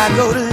I go to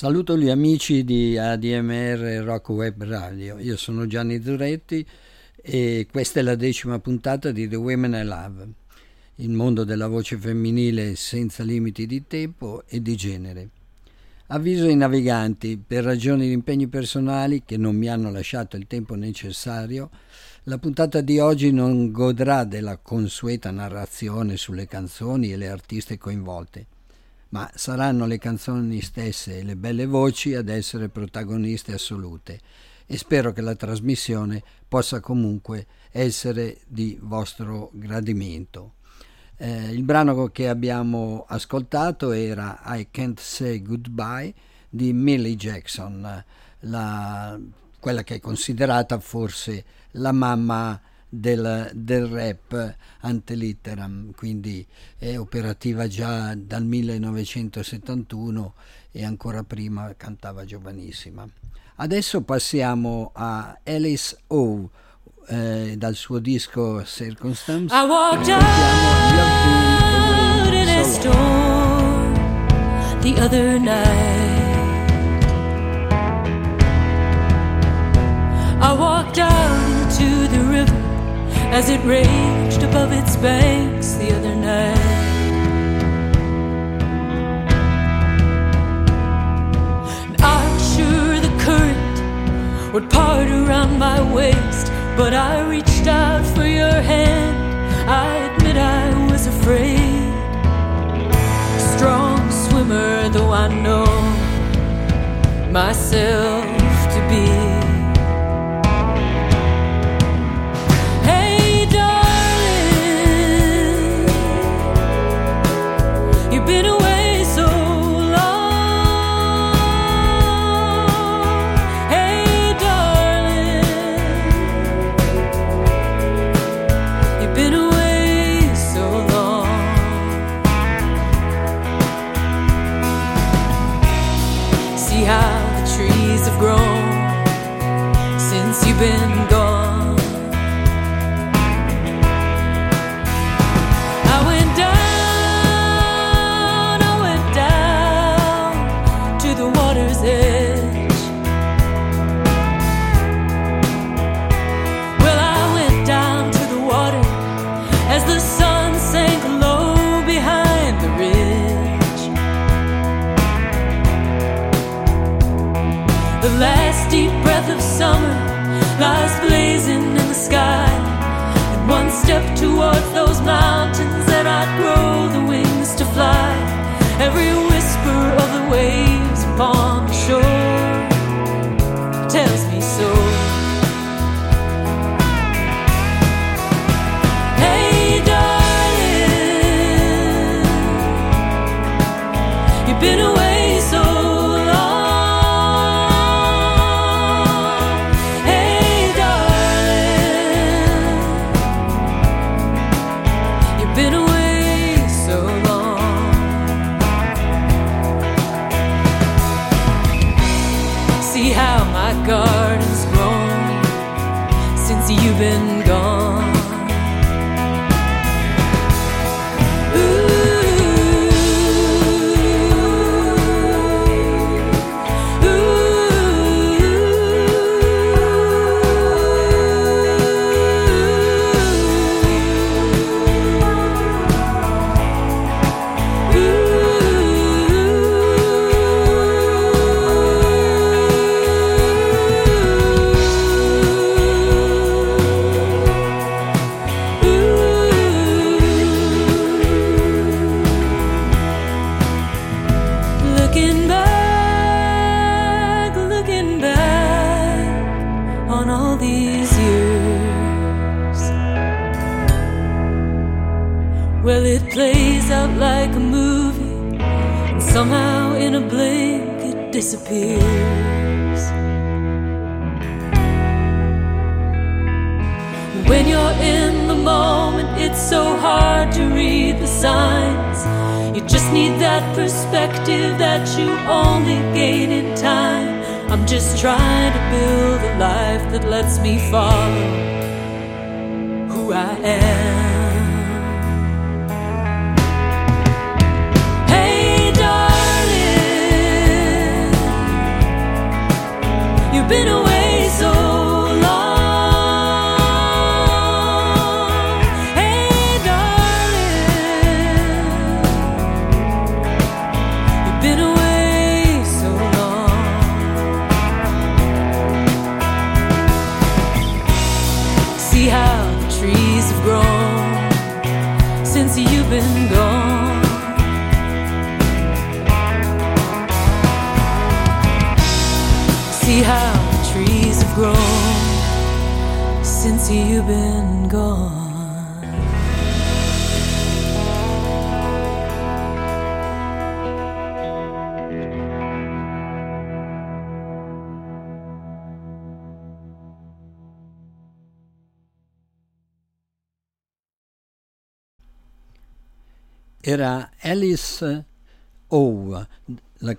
Saluto gli amici di ADMR Rock Web Radio. Io sono Gianni Duretti e questa è la decima puntata di The Women I Love, il mondo della voce femminile senza limiti di tempo e di genere. Avviso i naviganti, per ragioni di impegni personali che non mi hanno lasciato il tempo necessario, la puntata di oggi non godrà della consueta narrazione sulle canzoni e le artiste coinvolte ma saranno le canzoni stesse e le belle voci ad essere protagoniste assolute e spero che la trasmissione possa comunque essere di vostro gradimento. Eh, il brano che abbiamo ascoltato era I Can't Say Goodbye di Millie Jackson, la, quella che è considerata forse la mamma del, del, rap antelitteram, quindi è operativa già dal 1971 e ancora prima cantava giovanissima. Adesso passiamo a Alice O eh, dal suo disco Circumstance. I walked out in a storm the other night. As it raged above its banks the other night. I'm sure the current would part around my waist, but I reached out for your hand. I admit I was afraid. Strong swimmer, though I know myself to be. been a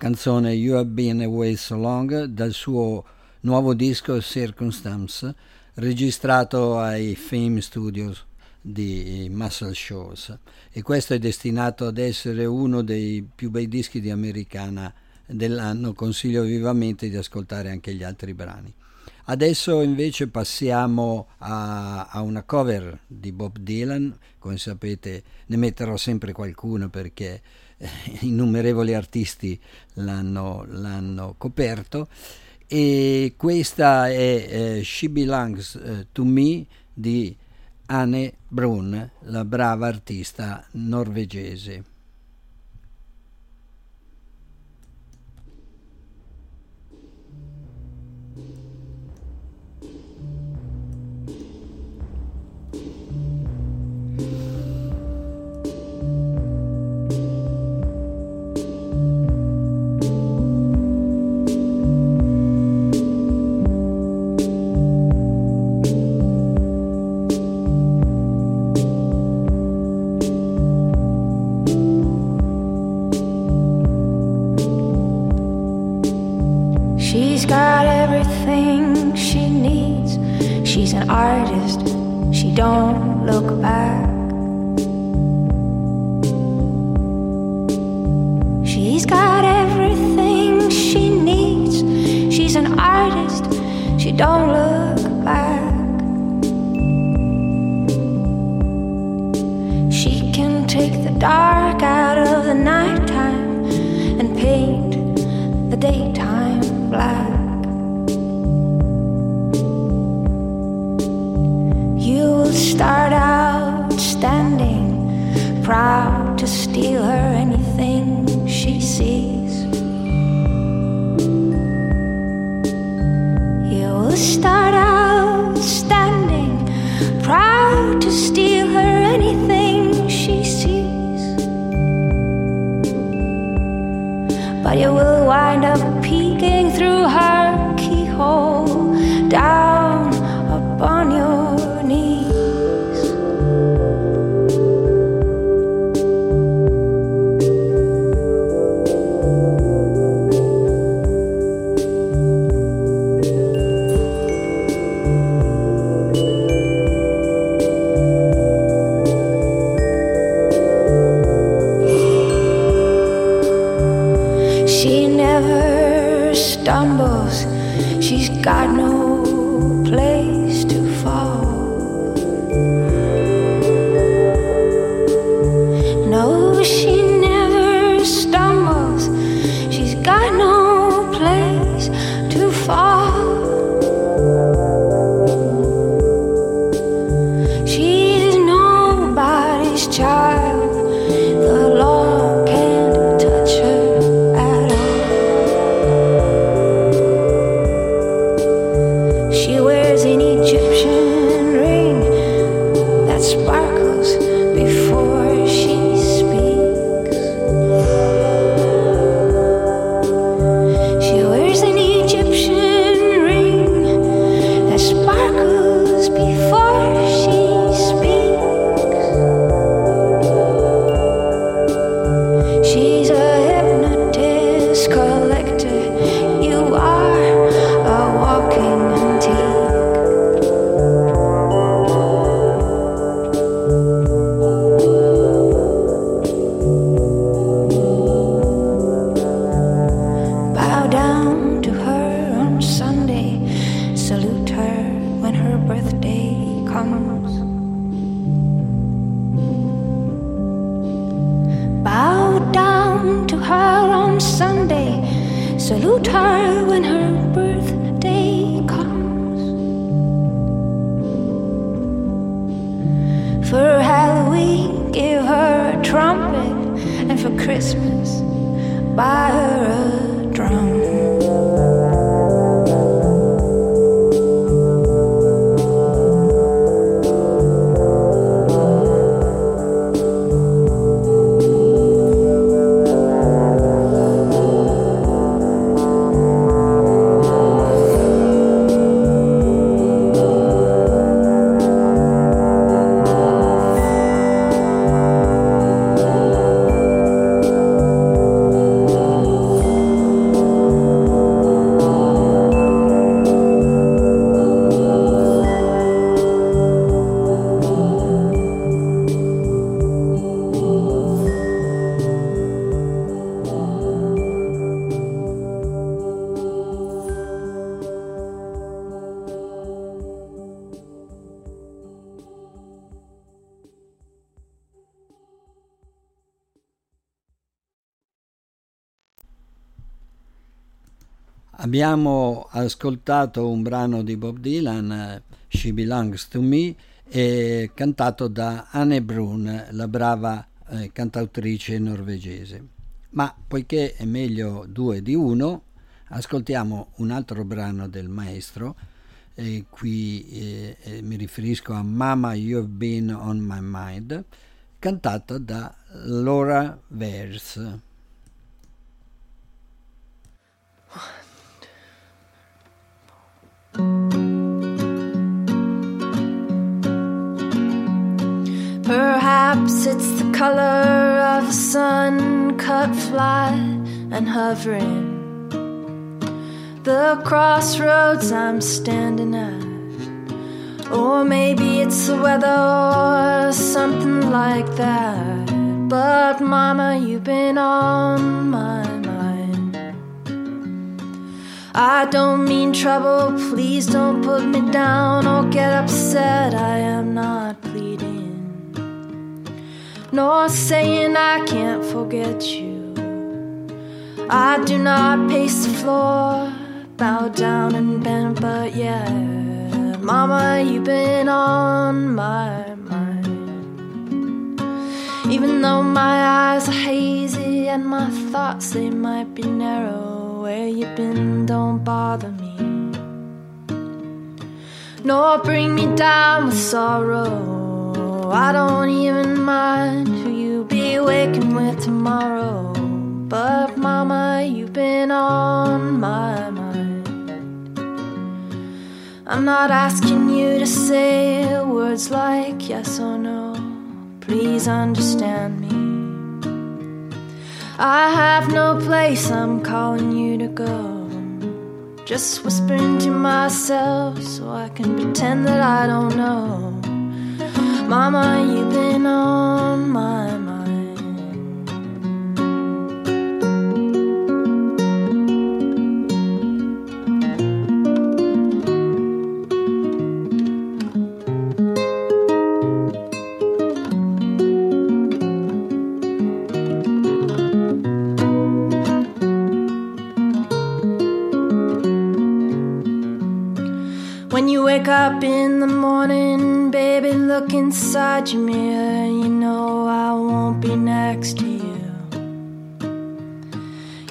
canzone You Have Been Away So Long dal suo nuovo disco Circumstance, registrato ai Fame Studios di Muscle Shoals. E questo è destinato ad essere uno dei più bei dischi di americana dell'anno, consiglio vivamente di ascoltare anche gli altri brani. Adesso invece passiamo a, a, una cover di Bob Dylan, come sapete ne metterò sempre qualcuno perché innumerevoli artisti l'hanno, l'hanno, coperto e questa è eh, She Belongs eh, to Me di Anne Brun, la brava artista norvegese. don't look back. She's got everything she needs. She's an artist. She don't look back. She can take the dark out of the nighttime and paint the day. start out standing, proud to steal her anything she sees. You will start out standing, proud to steal her anything she sees. But you will wind up Abbiamo ascoltato un brano di Bob Dylan, She Belongs to Me, cantato da Anne Brun, la brava eh, cantautrice norvegese. Ma poiché è meglio due di uno, ascoltiamo un altro brano del maestro. E qui eh, eh, mi riferisco a Mama You've Been on My Mind, cantata da Laura Vers. Fly and hovering. The crossroads I'm standing at. Or maybe it's the weather or something like that. But, Mama, you've been on my mind. I don't mean trouble, please don't put me down or get upset. I am not pleading, nor saying I can't forget you. I do not pace the floor, bow down and bend, but yeah, Mama, you've been on my mind. Even though my eyes are hazy and my thoughts they might be narrow, where you've been don't bother me, nor bring me down with sorrow. I don't even mind who you be waking with tomorrow, but Mama, you've been on my mind. I'm not asking you to say words like yes or no. Please understand me. I have no place I'm calling you to go. Just whispering to myself so I can pretend that I don't know. Mama, you've been on my mind. Inside your mirror. You know I won't be next to you.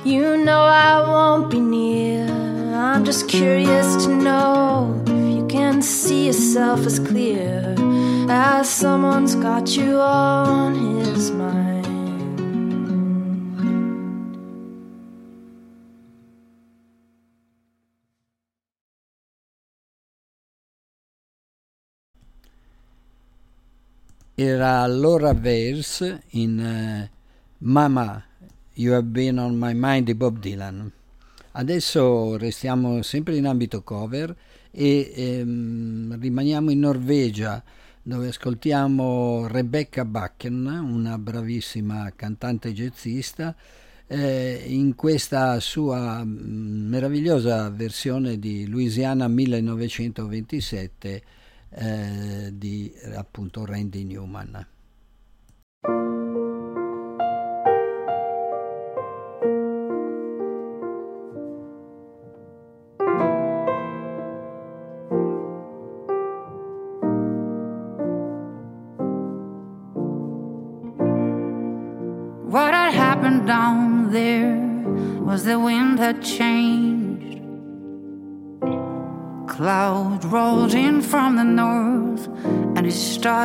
You know I won't be near. I'm just curious to know if you can see yourself as clear as someone's got you on his Era Laura Vers in eh, Mama, You Have Been on My Mind di Bob Dylan. Adesso restiamo sempre in ambito cover e ehm, rimaniamo in Norvegia dove ascoltiamo Rebecca Bakken, una bravissima cantante jazzista, eh, in questa sua meravigliosa versione di Louisiana 1927 eh, di appunto Randy Newman.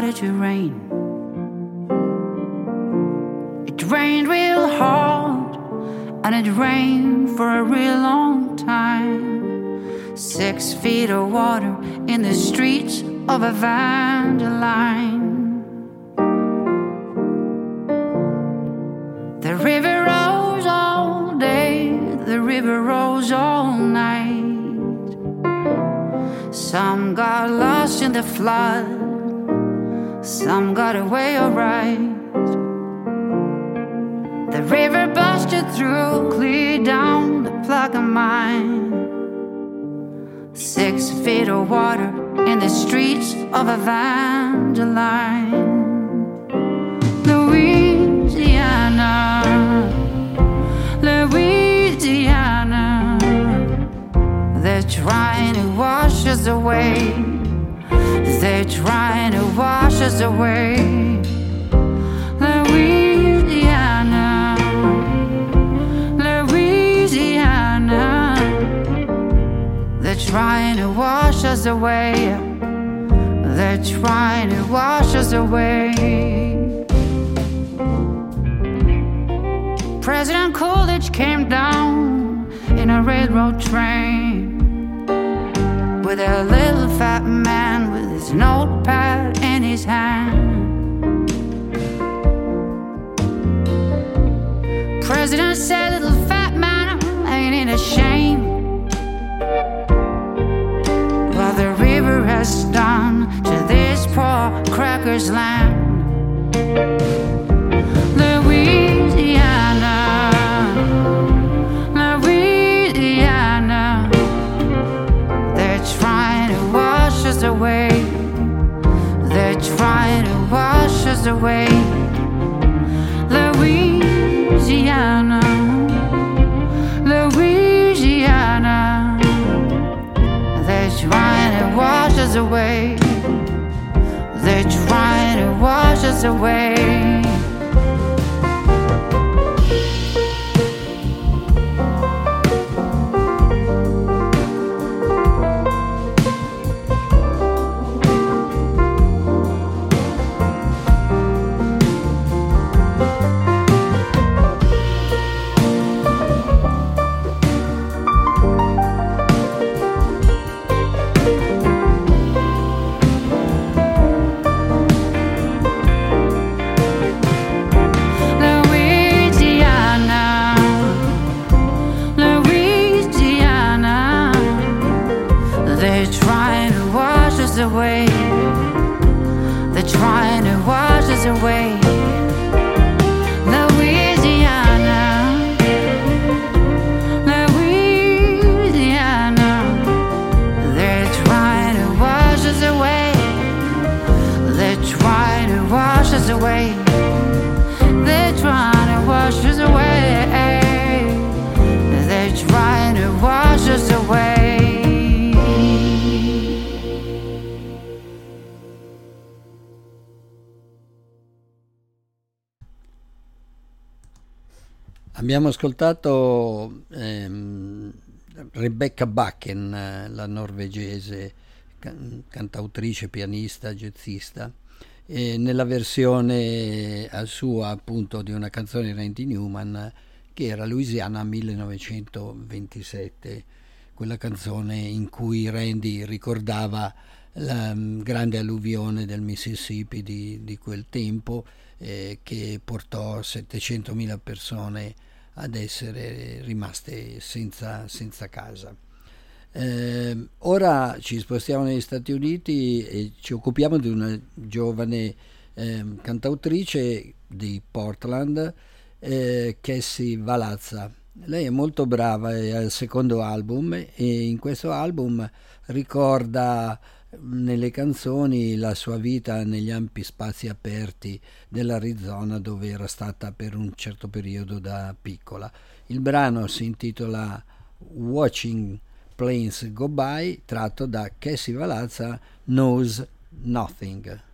Started to rain. It rained real hard and it rained for a real long time. Six feet of water in the streets of Evangeline. The river rose all day, the river rose all night. Some got lost in the flood, got away alright. The river busted through, clear down the plug of mine. Six feet of water in the streets of Evangeline. Louisiana, Louisiana, They're trying to wash us away. They're trying to wash us away. Louisiana, Louisiana. They're trying to wash us away. They're trying to wash us away. President Coolidge came down in a railroad train with a little fat man his notepad in his hand. President said, Little fat man, ain't it a shame? What the river has done to this poor cracker's land. Louisiana, Louisiana, they're trying to wash us away fight it washes away. Louisiana, Louisiana, that's right, it washes away. That's right, it washes away. Abbiamo ascoltato ehm, Rebecca Bakken, eh, la norvegese can- cantautrice, pianista, jazzista, nella versione a sua appunto di una canzone di Randy Newman che era Louisiana 1927, quella canzone in cui Randy ricordava la mm, grande alluvione del Mississippi di, di quel tempo eh, che portò 700.000 persone ad essere rimaste senza, senza casa. Eh, ora ci spostiamo negli Stati Uniti e ci occupiamo di una giovane eh, cantautrice di Portland, eh, Cassie Valazza. Lei è molto brava, è al secondo album e in questo album ricorda nelle canzoni la sua vita negli ampi spazi aperti dell'Arizona dove era stata per un certo periodo da piccola. Il brano si intitola Watching Planes Go By, tratto da Cassie Valazza Knows Nothing.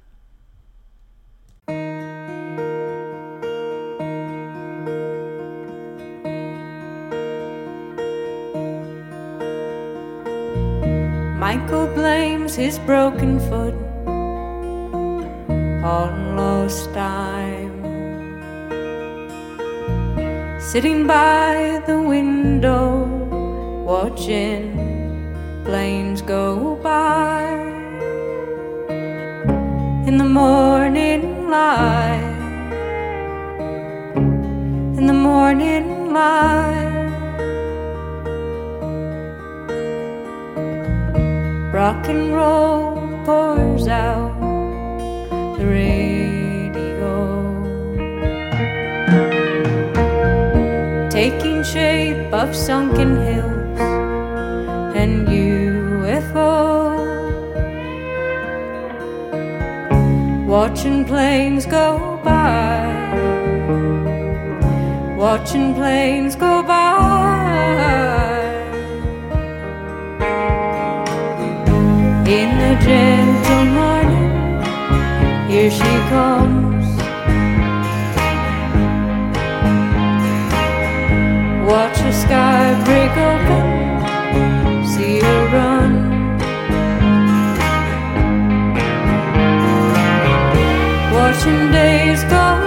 Michael blames his broken foot on lost time. Sitting by the window, watching planes go by. In the morning light, in the morning light. Rock and roll pours out the radio, taking shape of sunken hills and UFO. Watching planes go by, watching planes go by. here she comes. Watch the sky break open, see her run. Watching days go.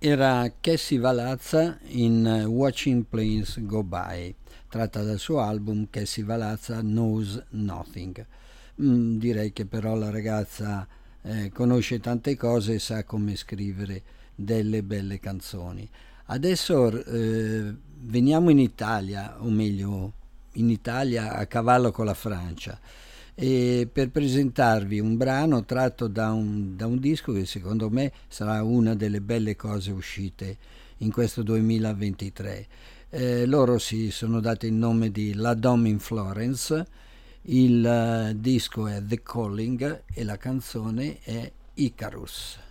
era Cassie Valazza in eh, Watching Planes Go By, tratta dal suo album Cassie Valazza Knows Nothing. Mm, direi che però la ragazza eh, conosce tante cose e sa come scrivere delle belle canzoni. Adesso eh, veniamo in Italia, o meglio in Italia a cavallo con la Francia per presentarvi un brano tratto da un, da un disco che secondo me sarà una delle belle cose uscite in questo 2023. Eh, loro si sono dati il nome di La Dome in Florence, il uh, disco è The Calling e la canzone è Icarus.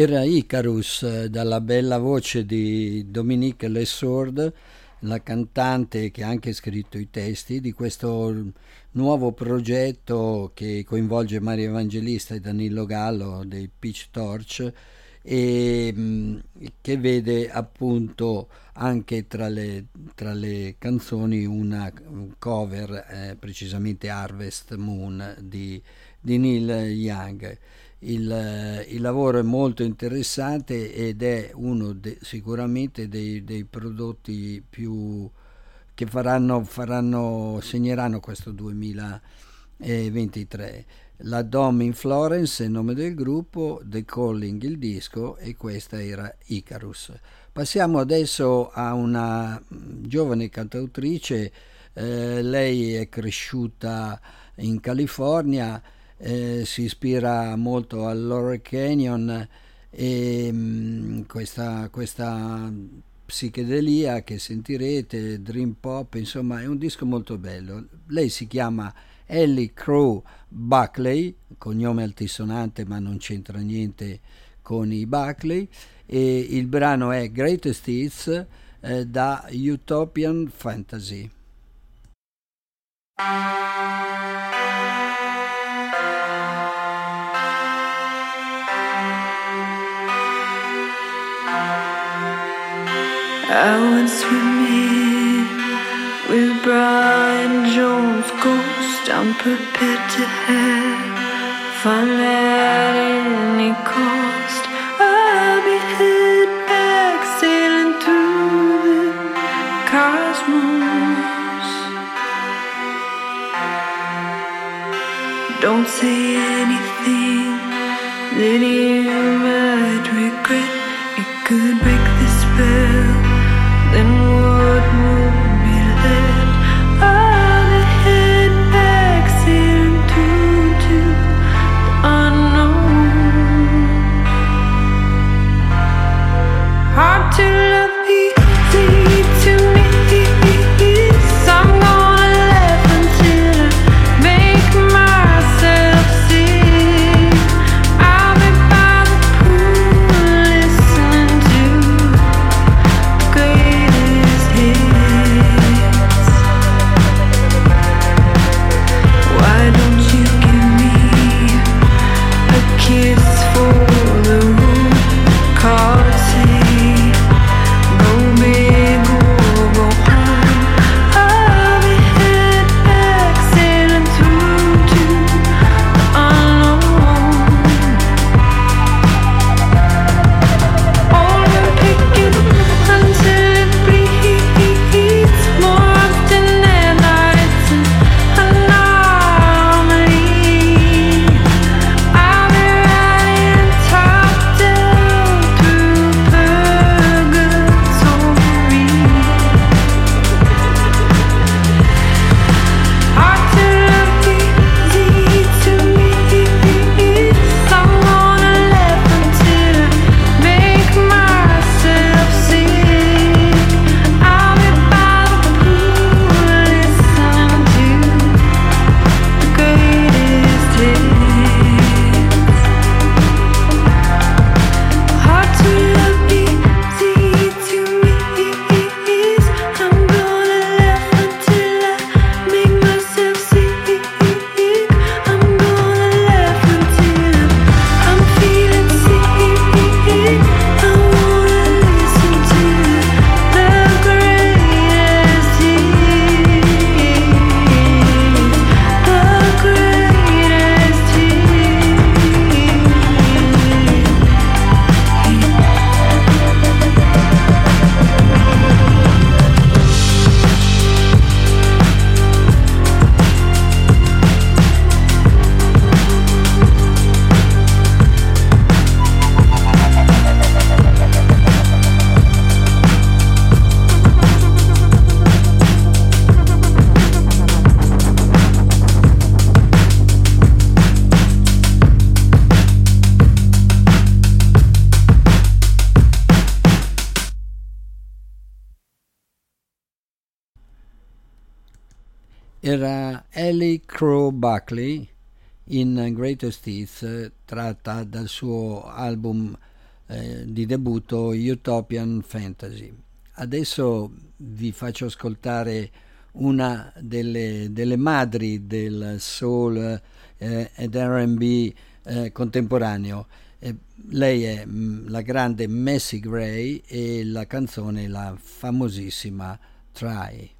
Era Icarus eh, dalla bella voce di Dominique Lessourde, la cantante che ha anche scritto i testi di questo nuovo progetto che coinvolge Mario Evangelista e Danilo Gallo dei Peach Torch e mm, che vede appunto anche tra le, tra le canzoni una cover, eh, precisamente Harvest Moon di, di Neil Young. Il, il, lavoro è molto interessante ed è uno de, sicuramente dei, dei, prodotti più che faranno, faranno, segneranno questo 2023. La Dom in Florence è il nome del gruppo, The Calling il disco e questa era Icarus. Passiamo adesso a una mm, giovane cantautrice, eh, lei è cresciuta in California, eh, si ispira molto al Laurel Canyon e mh, mm, questa, questa psichedelia che sentirete, dream pop, insomma è un disco molto bello. Lei si chiama Ellie Crow Buckley, cognome altisonante ma non c'entra niente con i Buckley, e il brano è Greatest Hits eh, da Utopian Fantasy. I went swimming with Brian Jones, ghost I'm prepared to have fun at any cost. I'll be head back sailing through the cosmos. Don't say anything that you might regret. It could break the spell then we'll era Ellie Crow Buckley in Greatest Hits tratta dal suo album eh, di debutto Utopian Fantasy. Adesso vi faccio ascoltare una delle, delle madri del soul eh, ed RB eh, contemporaneo. Eh, lei è mm, la grande Messi Gray e la canzone la famosissima Try.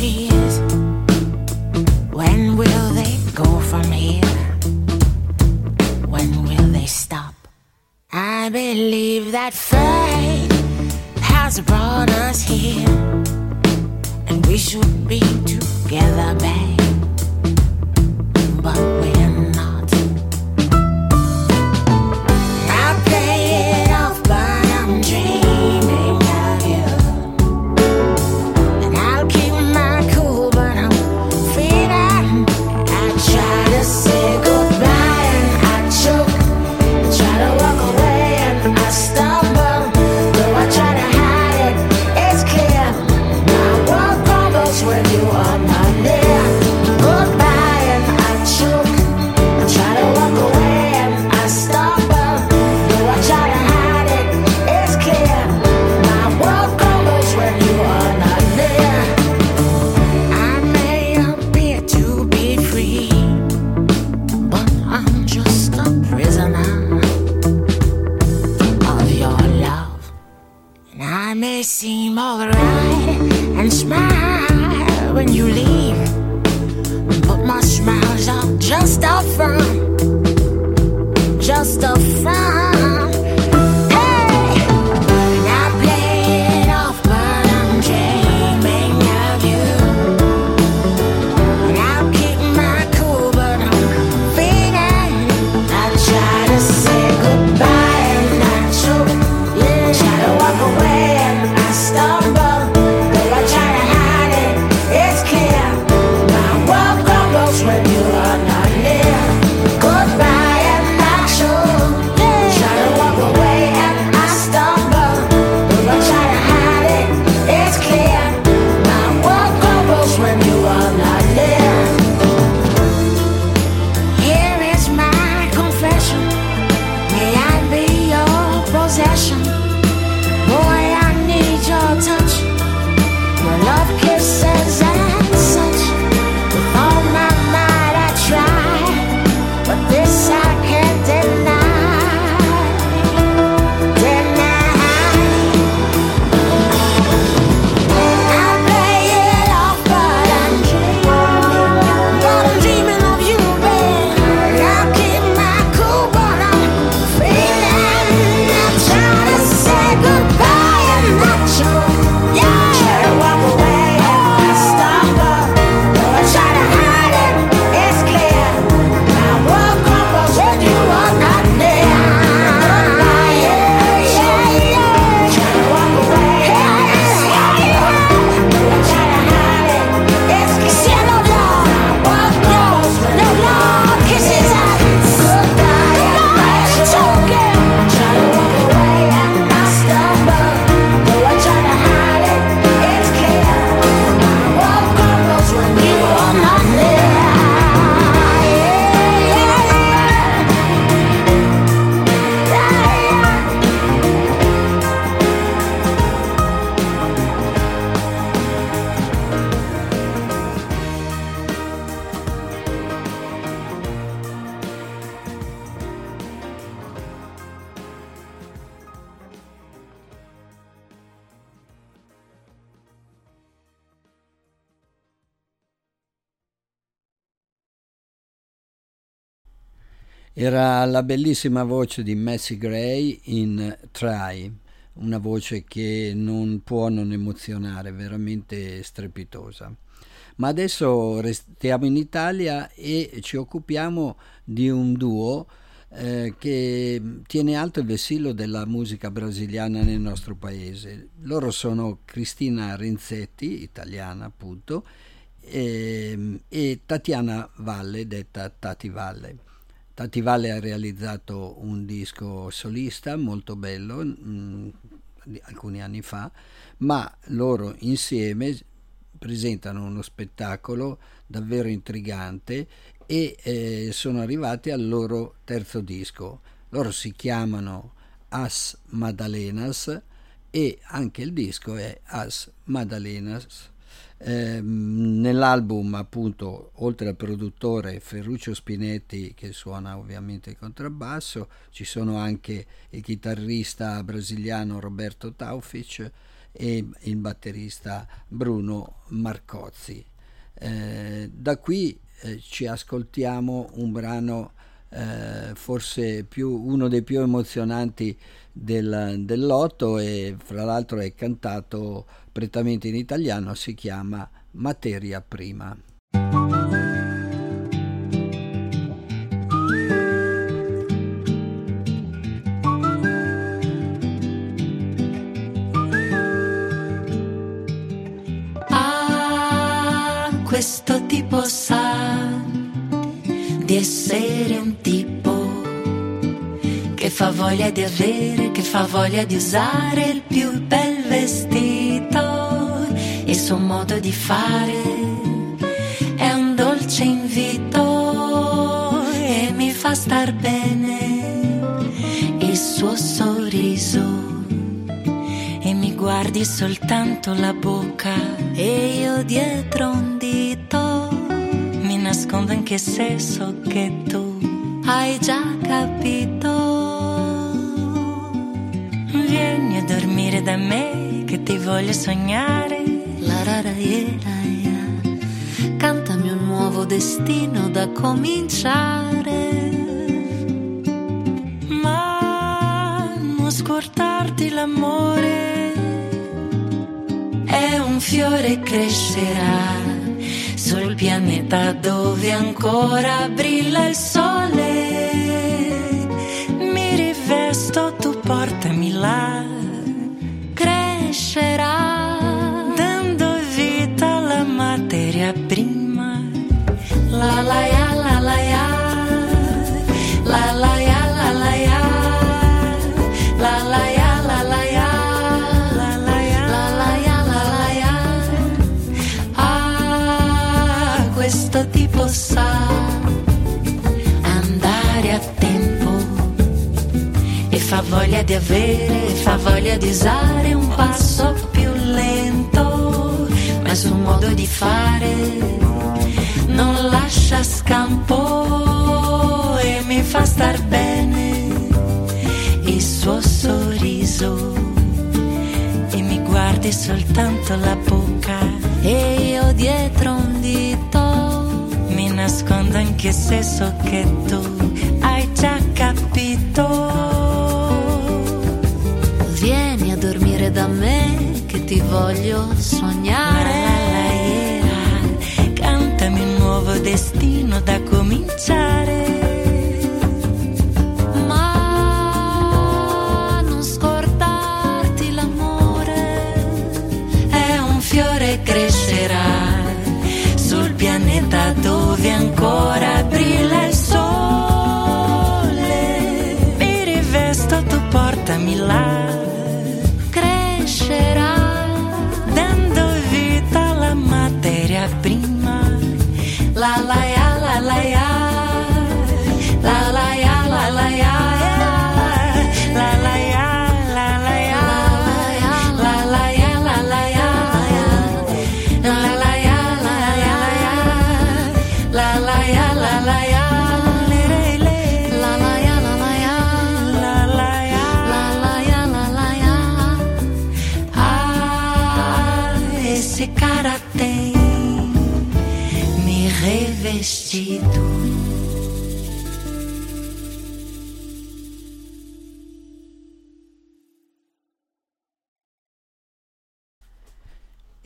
tears. When will they go from here? When will they stop? I believe that fate has brought us here. And we should be together, babe. But we're alla bellissima voce di Messi Gray in Try, una voce che non può non emozionare, veramente strepitosa. Ma adesso restiamo in Italia e ci occupiamo di un duo eh, che tiene alto il vessillo della musica brasiliana nel nostro paese. Loro sono Cristina Renzetti, italiana appunto, e, e Tatiana Valle, detta Tati Valle. Tati Valle ha realizzato un disco solista molto bello mm, mh, alcuni anni fa, ma loro insieme presentano uno spettacolo davvero intrigante e eh, sono arrivati al loro terzo disco. Loro si chiamano As Madalenas e anche il disco è As Madalenas eh, nell'album appunto oltre al produttore Ferruccio Spinetti che suona ovviamente il contrabbasso ci sono anche il chitarrista brasiliano Roberto Taufic e il batterista Bruno Marcozzi. Eh, da qui eh, ci ascoltiamo un brano eh, forse più, uno dei più emozionanti del, dell'otto e fra l'altro è cantato prettamente in italiano, si chiama Materia Prima. Di avere, che fa voglia di usare il più bel vestito. Il suo modo di fare è un dolce invito e mi fa star bene il suo sorriso. E mi guardi soltanto la bocca e io dietro un dito mi nascondo anche se so che tu hai già capito. Da me che ti voglio sognare. La ra ra ye, ra, ya. Cantami un nuovo destino da cominciare. Ma non scordarti l'amore. È un fiore crescerà sul pianeta dove ancora brilla il sole. Mi rivesto, tu portami là. Voglia di avere, fa voglia di usare un passo più lento, ma il suo modo di fare non lascia scampo e mi fa star bene il suo sorriso e mi guardi soltanto la bocca e io dietro un dito mi nascondo anche se so che tu hai già capito. Da me che ti voglio sognare. Cantami un nuovo destino da cominciare.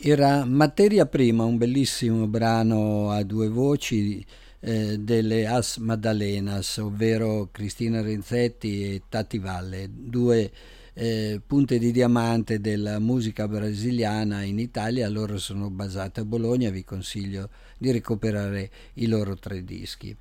Era Materia Prima, un bellissimo brano a due voci eh, delle As Maddalenas, ovvero Cristina Renzetti e Tati Valle, due eh, punte di diamante della musica brasiliana in Italia, loro sono basate a Bologna, vi consiglio di recuperare i loro tre dischi.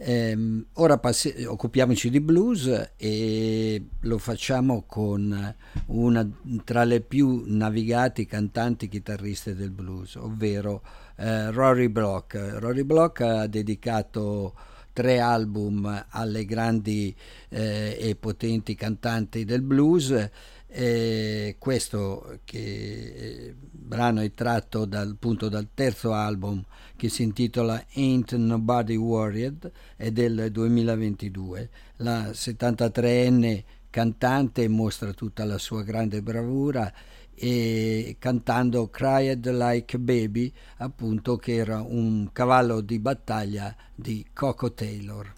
Ehm, ora passi- occupiamoci di blues e lo facciamo con una tra le più navigati cantanti chitarriste del blues, ovvero eh, Rory Block. Rory Block ha dedicato tre album alle grandi eh, e potenti cantanti del blues. E questo che eh, brano è tratto dal, appunto dal terzo album che si intitola Ain't Nobody Worried è del 2022 la 73enne cantante mostra tutta la sua grande bravura e cantando Cried Like Baby appunto che era un cavallo di battaglia di Coco Taylor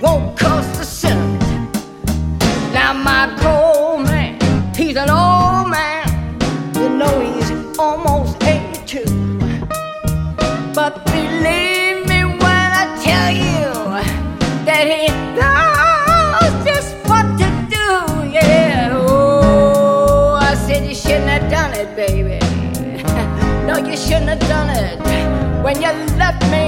won't cost a cent. Now my grown man, he's an old man, you know he's almost 82. But believe me when I tell you that he knows just what to do, yeah. Oh, I said you shouldn't have done it, baby. no, you shouldn't have done it when you left me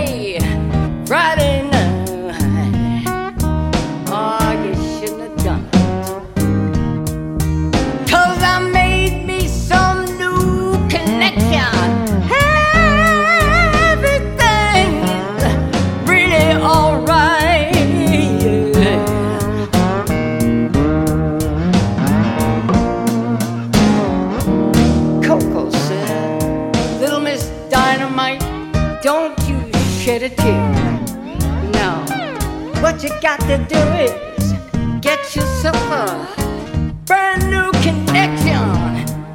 got to do is get yourself a brand new connection.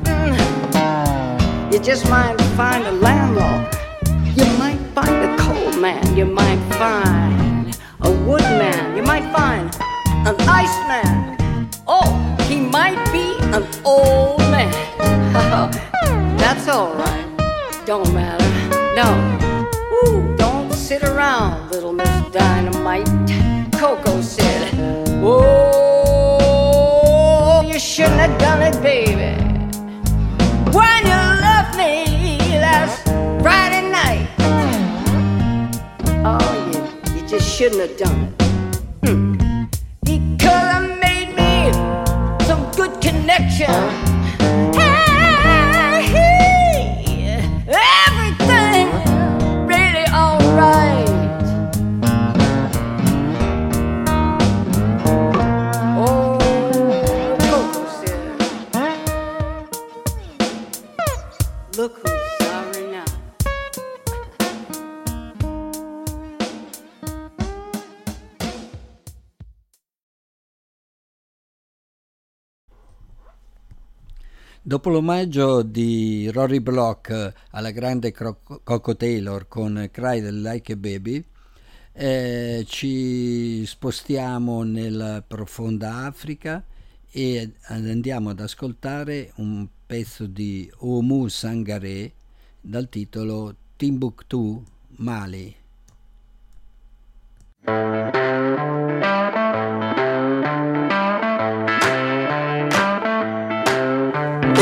Mm. You just might find a landlord. You might find a coal man. You might find it, baby. When you left me last Friday night. Oh, you, you just shouldn't have done it. Hmm. Because I made me some good connection. Dopo l'omaggio di Rory Block alla grande Cro- Coco Taylor con Cry Like a Baby, eh, ci spostiamo nella profonda Africa e andiamo ad ascoltare un pezzo di Omu Sangare dal titolo Timbuktu Mali.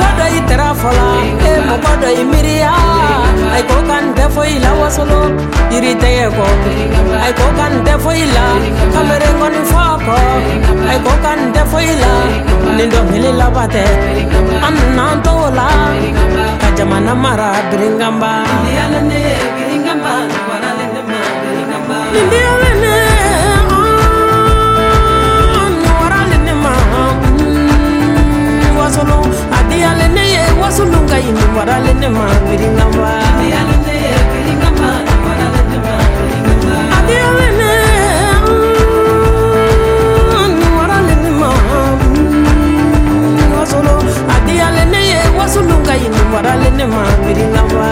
mogodo tera fola e mogodo imiriya ay ko kan te fo ila wasolo irite ye ko ay ko kan te fo ila kamere kon fo ko ay ko kan te fo ila nindo hili labate an nan to la ka jamana mara biringamba. Indiana wasolo adiyalene ye wasolunga yinu waralene ma wiringamba adiyalene waralene ma wasolo adiyalene ye wasolunga yinu waralene ma wiringamba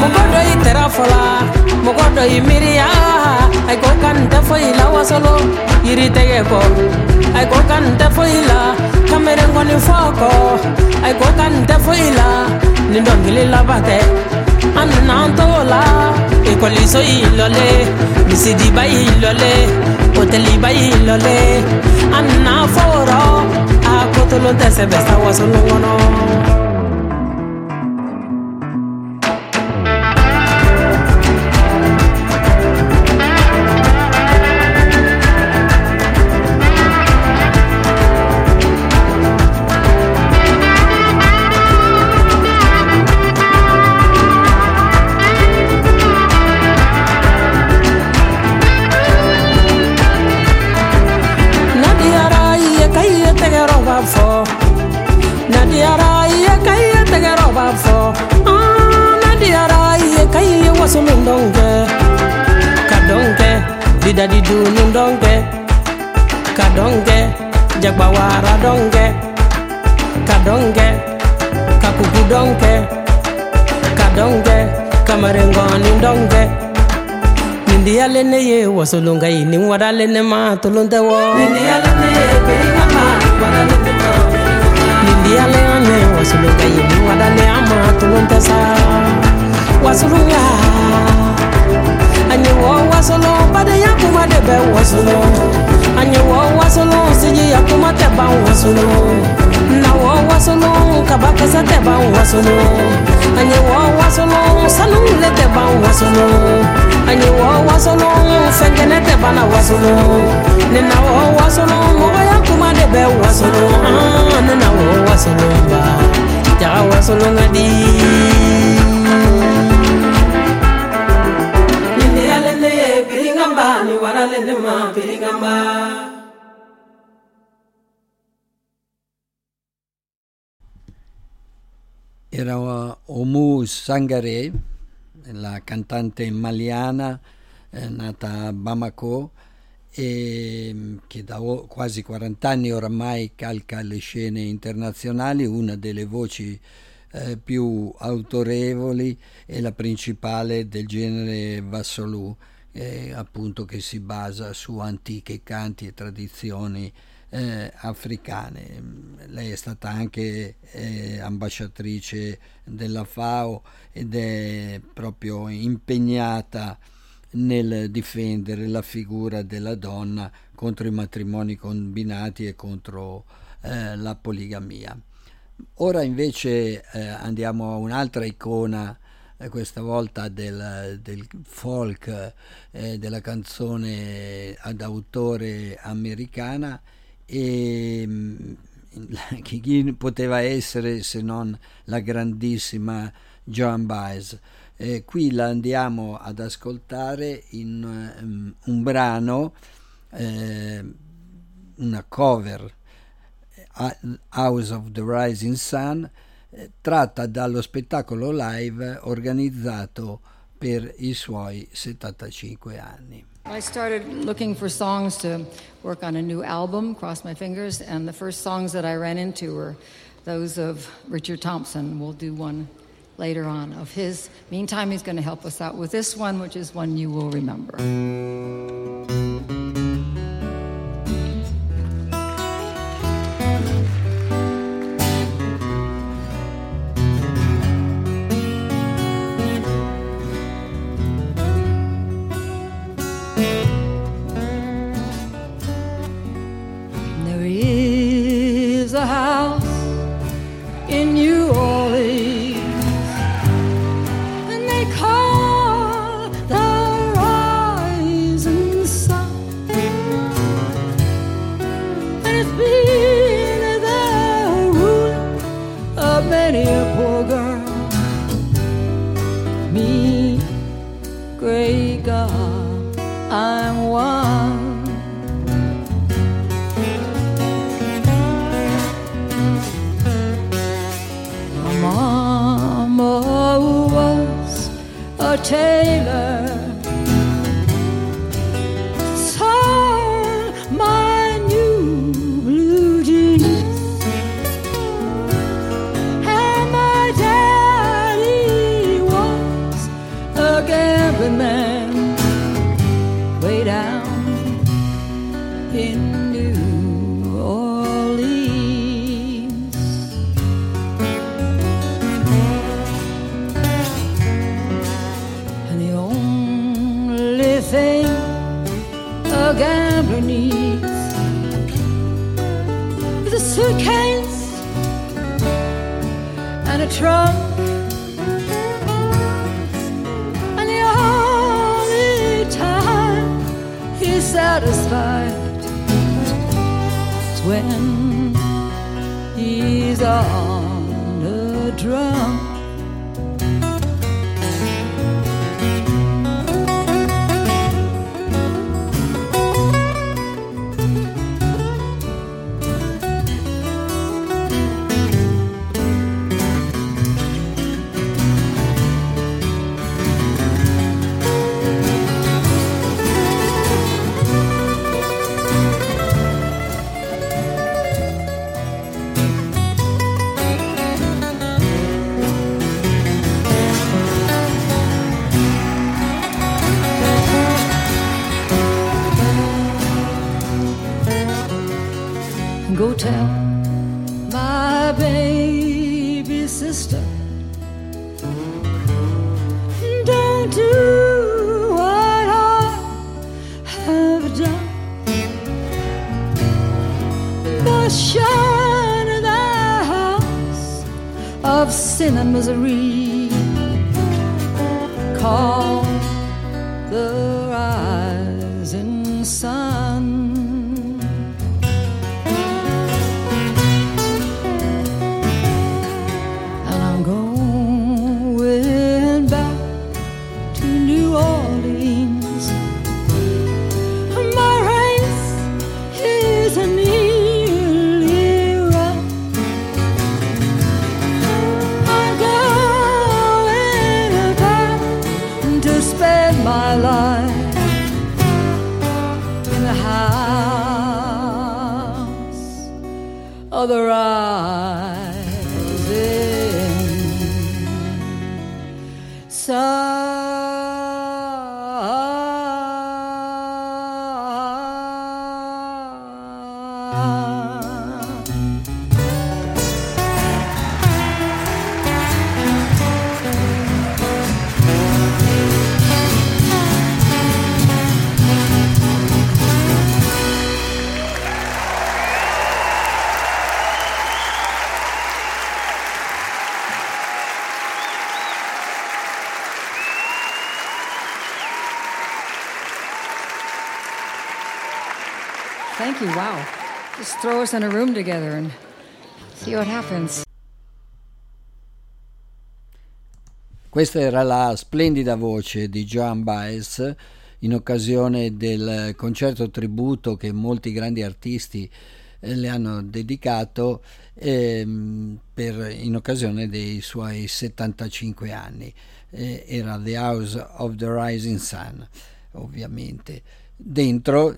mogodo tera fola. mogodo imiriya ay ko kante foyi la wasolo yiri tɛgɛ kɔ ay ko kante foyi la kamere ŋɔni fɔ kɔ ay ko kante foyi la ni dɔnkili laba tɛ an nana an t'o la ekɔliso y'i lɔle misidiba y'i lɔle hoteliba y'i lɔle an nana fɔ o rɔ a kotolon tɛ sɛbɛ sa wasolon kɔnɔ. kadonge kadonge kakukudonge kadonge kamarengoni donge nindiyalene ye wasolonga yi nin wadalene ma tolon tɛ wɔ nindiyale ane wasolonga ye nin wadale wasono anye wo wasono sanum le te ban wasono anye wo wasono fengene te bana wasono ne na wo wasono mo ya kuma de be wasono ah, ne na wo wasono ba. Ja wasono ngadi Pirigamba, ni waralende ma pirigamba. Era Omu Sangaré, la cantante maliana eh, nata a Bamako e mm, che da quasi 40 anni oramai calca le scene internazionali, una delle voci eh, più autorevoli e la principale del genere Vassolù, eh, appunto che si basa su antiche canti e tradizioni eh, africane. Mm, Lei è stata anche eh, ambasciatrice della FAO ed è proprio impegnata nel difendere la figura della donna contro i matrimoni combinati e contro eh, la poligamia. Ora invece eh, andiamo a un'altra icona, eh, questa volta del, del folk, eh, della canzone ad autore americana e mm, chi, poteva essere se non la grandissima Joan Baez. Eh, qui la andiamo ad ascoltare in um, un brano, eh, una cover, eh, House of the Rising Sun, eh, tratta dallo spettacolo live organizzato per i suoi 75 anni. I started looking for songs to work on a new album, cross my fingers, and the first songs that I ran into were those of Richard Thompson. We'll do one later on of his. Meantime, he's going to help us out with this one, which is one you will remember. the house. Throw us in a room together and see what happens. Questa era la splendida voce di Joan Baez in occasione del concerto tributo che molti grandi artisti eh, le hanno dedicato ehm, per- in occasione dei suoi 75 anni. Eh, era The House of the Rising Sun, ovviamente. Dentro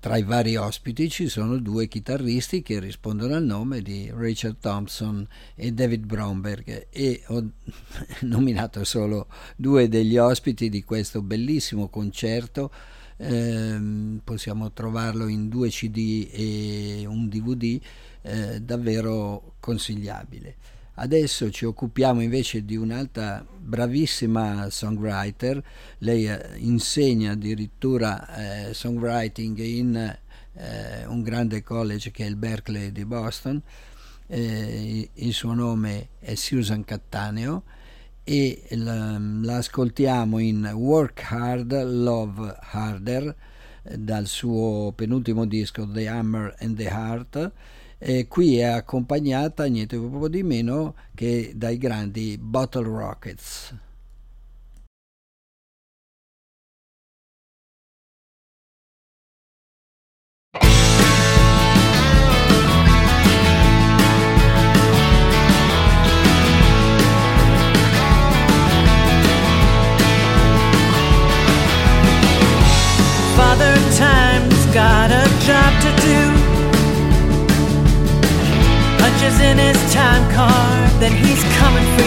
tra i vari ospiti ci sono due chitarristi che rispondono al nome di Richard Thompson e David Bromberg e ho nominato solo due degli ospiti di questo bellissimo concerto. Ehm, possiamo trovarlo in due CD e un DVD, eh, davvero consigliabile. Adesso ci occupiamo invece di un'altra bravissima songwriter, lei eh, insegna addirittura eh, songwriting in eh, un grande college che è il Berkeley di Boston, Eh, il suo nome è Susan Cattaneo e la, la ascoltiamo in Work Hard, Love Harder eh, dal suo penultimo disco The Hammer and the Heart e qui è accompagnata niente poco di meno che dai grandi Bottle Rockets. Got a job to do. In his time card, then he's coming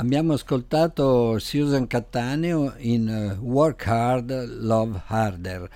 Abbiamo ascoltato Susan Cattaneo in eh, Work Hard, Love Harder,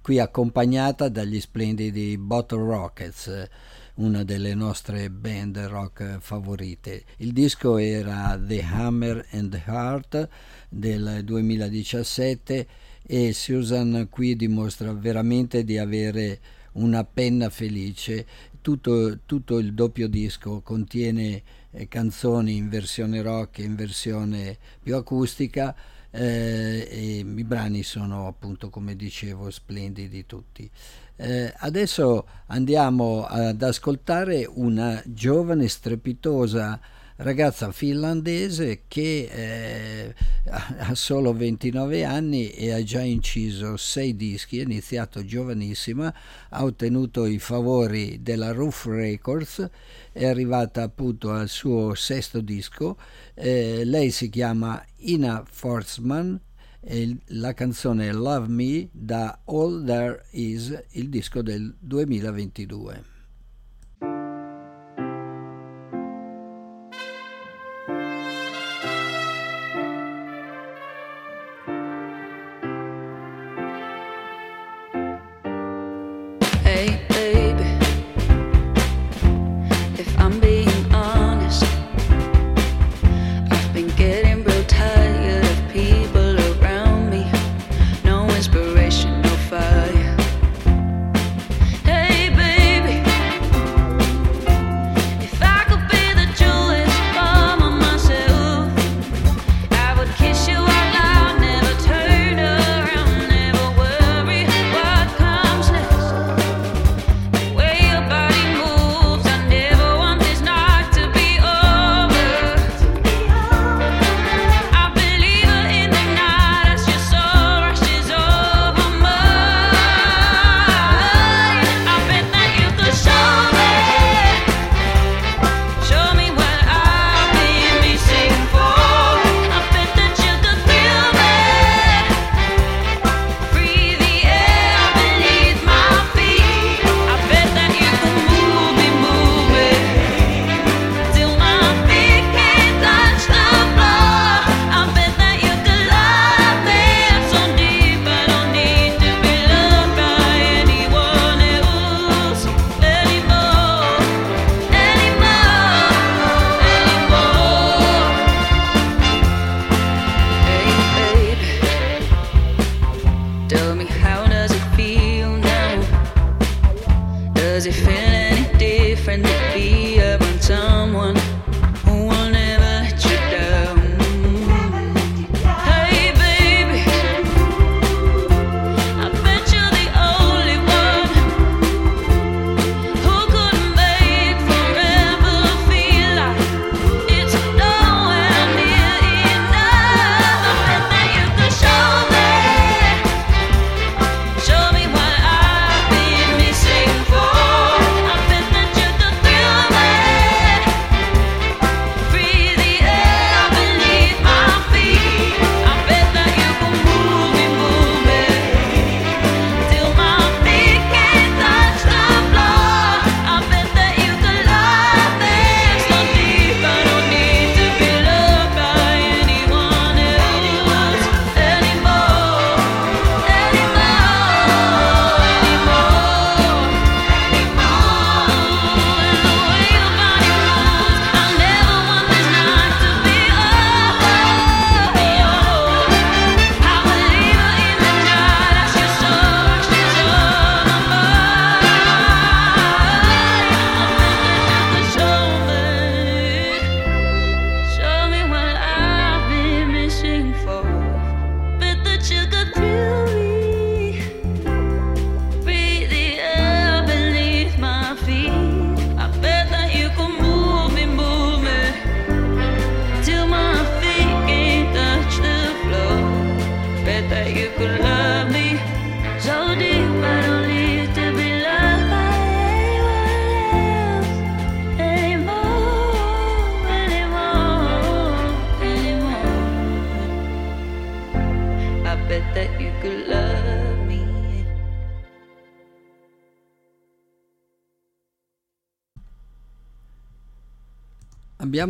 qui accompagnata dagli splendidi Bottle Rockets, una delle nostre band rock favorite. Il disco era The Hammer and the Heart del 2017 e Susan qui dimostra veramente di avere una penna felice. Tutto, tutto il doppio disco contiene canzoni in versione rock e in versione più acustica eh, i brani sono appunto come dicevo splendidi tutti. Eh, adesso andiamo ad ascoltare una giovane strepitosa ragazza finlandese che eh, ha solo 29 anni e ha già inciso sei dischi, è iniziato giovanissima, ha ottenuto i favori della Roof Records, è arrivata appunto al suo sesto disco, eh, lei si chiama Ina Forsman e la canzone Love Me da All There Is, il disco del 2022.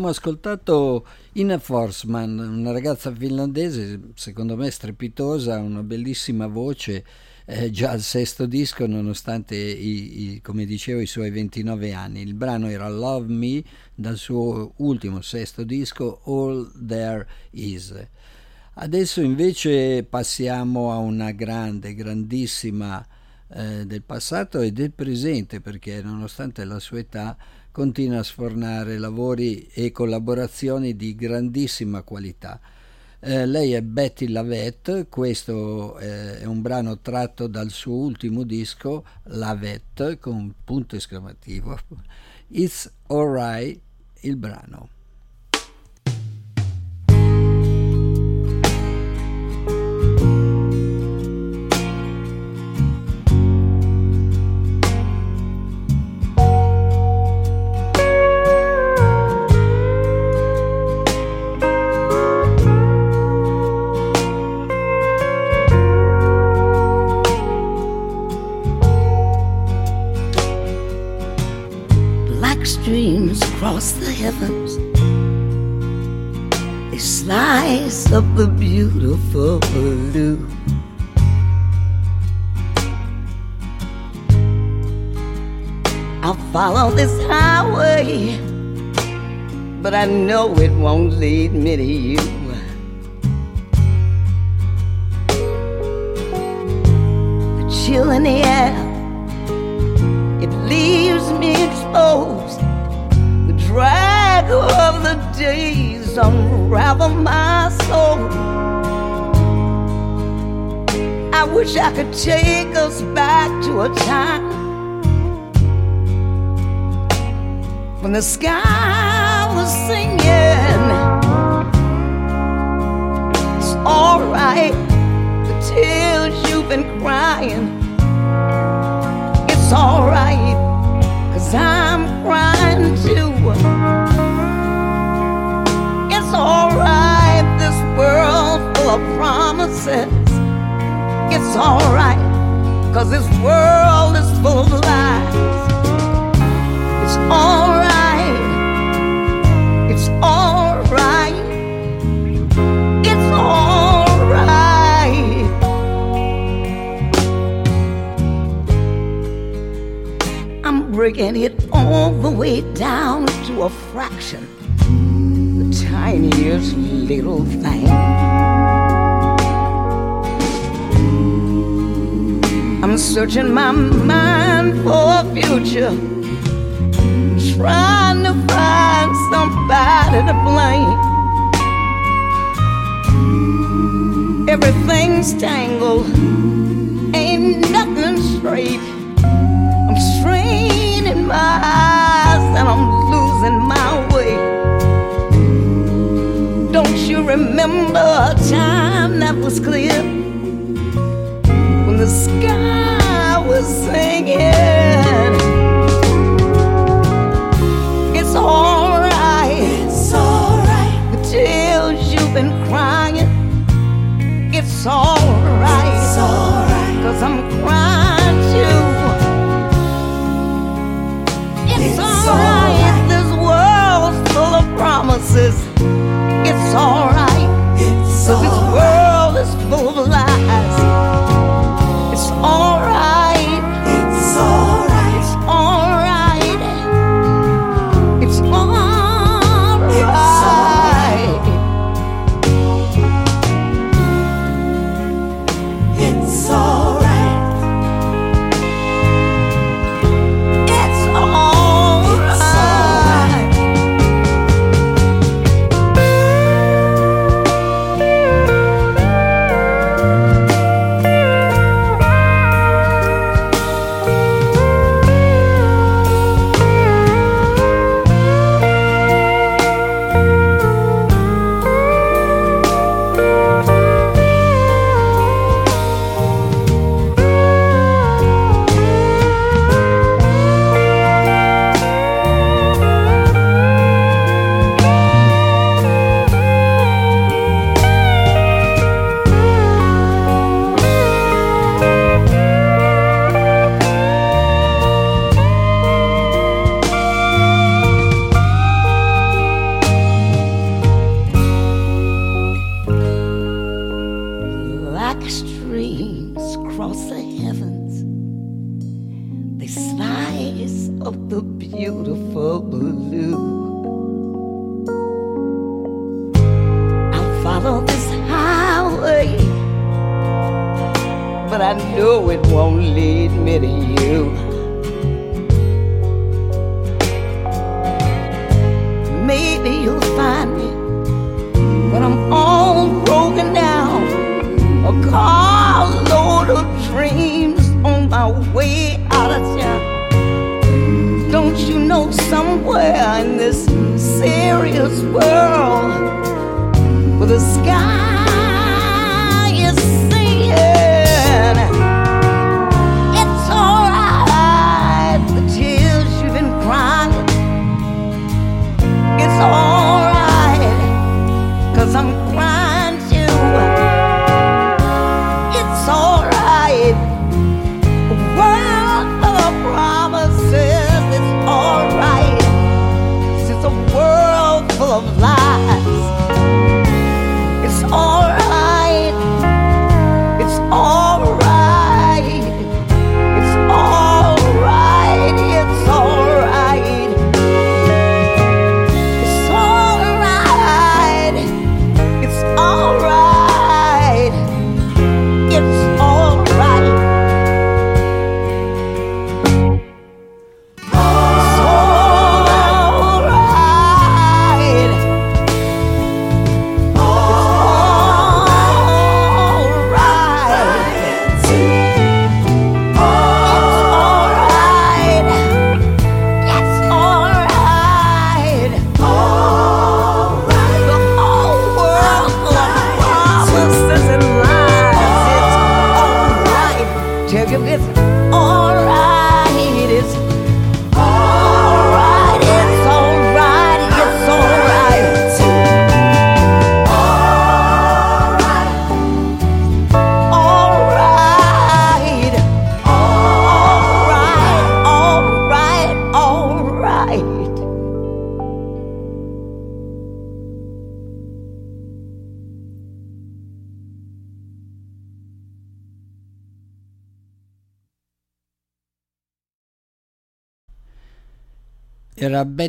Abbiamo ascoltato Ina Forsman, una ragazza finlandese, secondo me strepitosa, una bellissima voce, eh, già al sesto disco nonostante, i, i, come dicevo, i suoi 29 anni. Il brano era Love Me dal suo ultimo sesto disco, All There Is. Adesso invece passiamo a una grande, grandissima eh, del passato e del presente perché nonostante la sua età continua a sfornare lavori e collaborazioni di grandissima qualità. Eh, lei è Betty Lavette, questo eh, è un brano tratto dal suo ultimo disco, Lavette, con punto esclamativo. It's Alright, il brano. Across the heavens. a slice of the beautiful blue. I'll follow this highway, but I know it won't lead me to you. Days unravel my soul. I wish I could take us back to a time when the sky was singing. It's alright, the tears you've been crying. It's alright, cause I'm crying too. World promises. It's alright, cause this world is full of lies. It's alright, it's alright, it's alright. I'm breaking it all the way down to a fraction, the tiniest little thing. Searching my mind for a future, trying to find somebody to blame. Everything's tangled, ain't nothing straight. I'm straining my eyes and I'm losing my way. Don't you remember a time that was clear when the sky singing?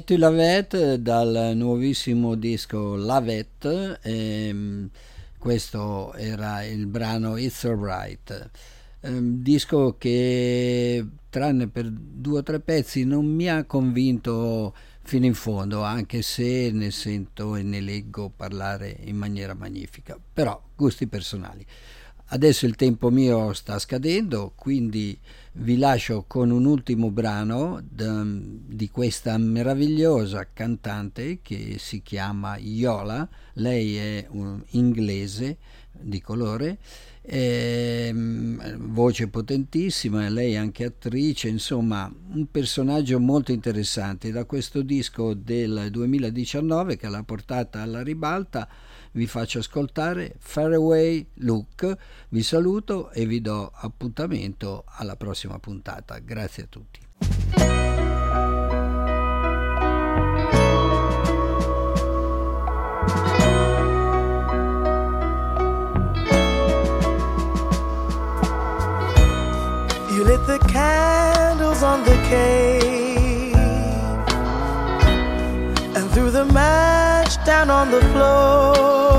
Betty Lavette dal nuovissimo disco Lavette, ehm, questo era il brano It's Alright, ehm, disco che tranne per due o tre pezzi non mi ha convinto fino in fondo, anche se ne sento e ne leggo parlare in maniera magnifica, però gusti personali. Adesso il tempo mio sta scadendo, quindi vi lascio con un ultimo brano di questa meravigliosa cantante che si chiama Yola. Lei è un inglese di colore, ehm, voce potentissima, lei è anche attrice, insomma un personaggio molto interessante. Da questo disco del 2019 che l'ha portata alla ribalta vi faccio ascoltare Faraway Look, vi saluto e vi do appuntamento alla prossima puntata. Grazie a tutti. You lit the candles on the cave and threw the match down on the floor.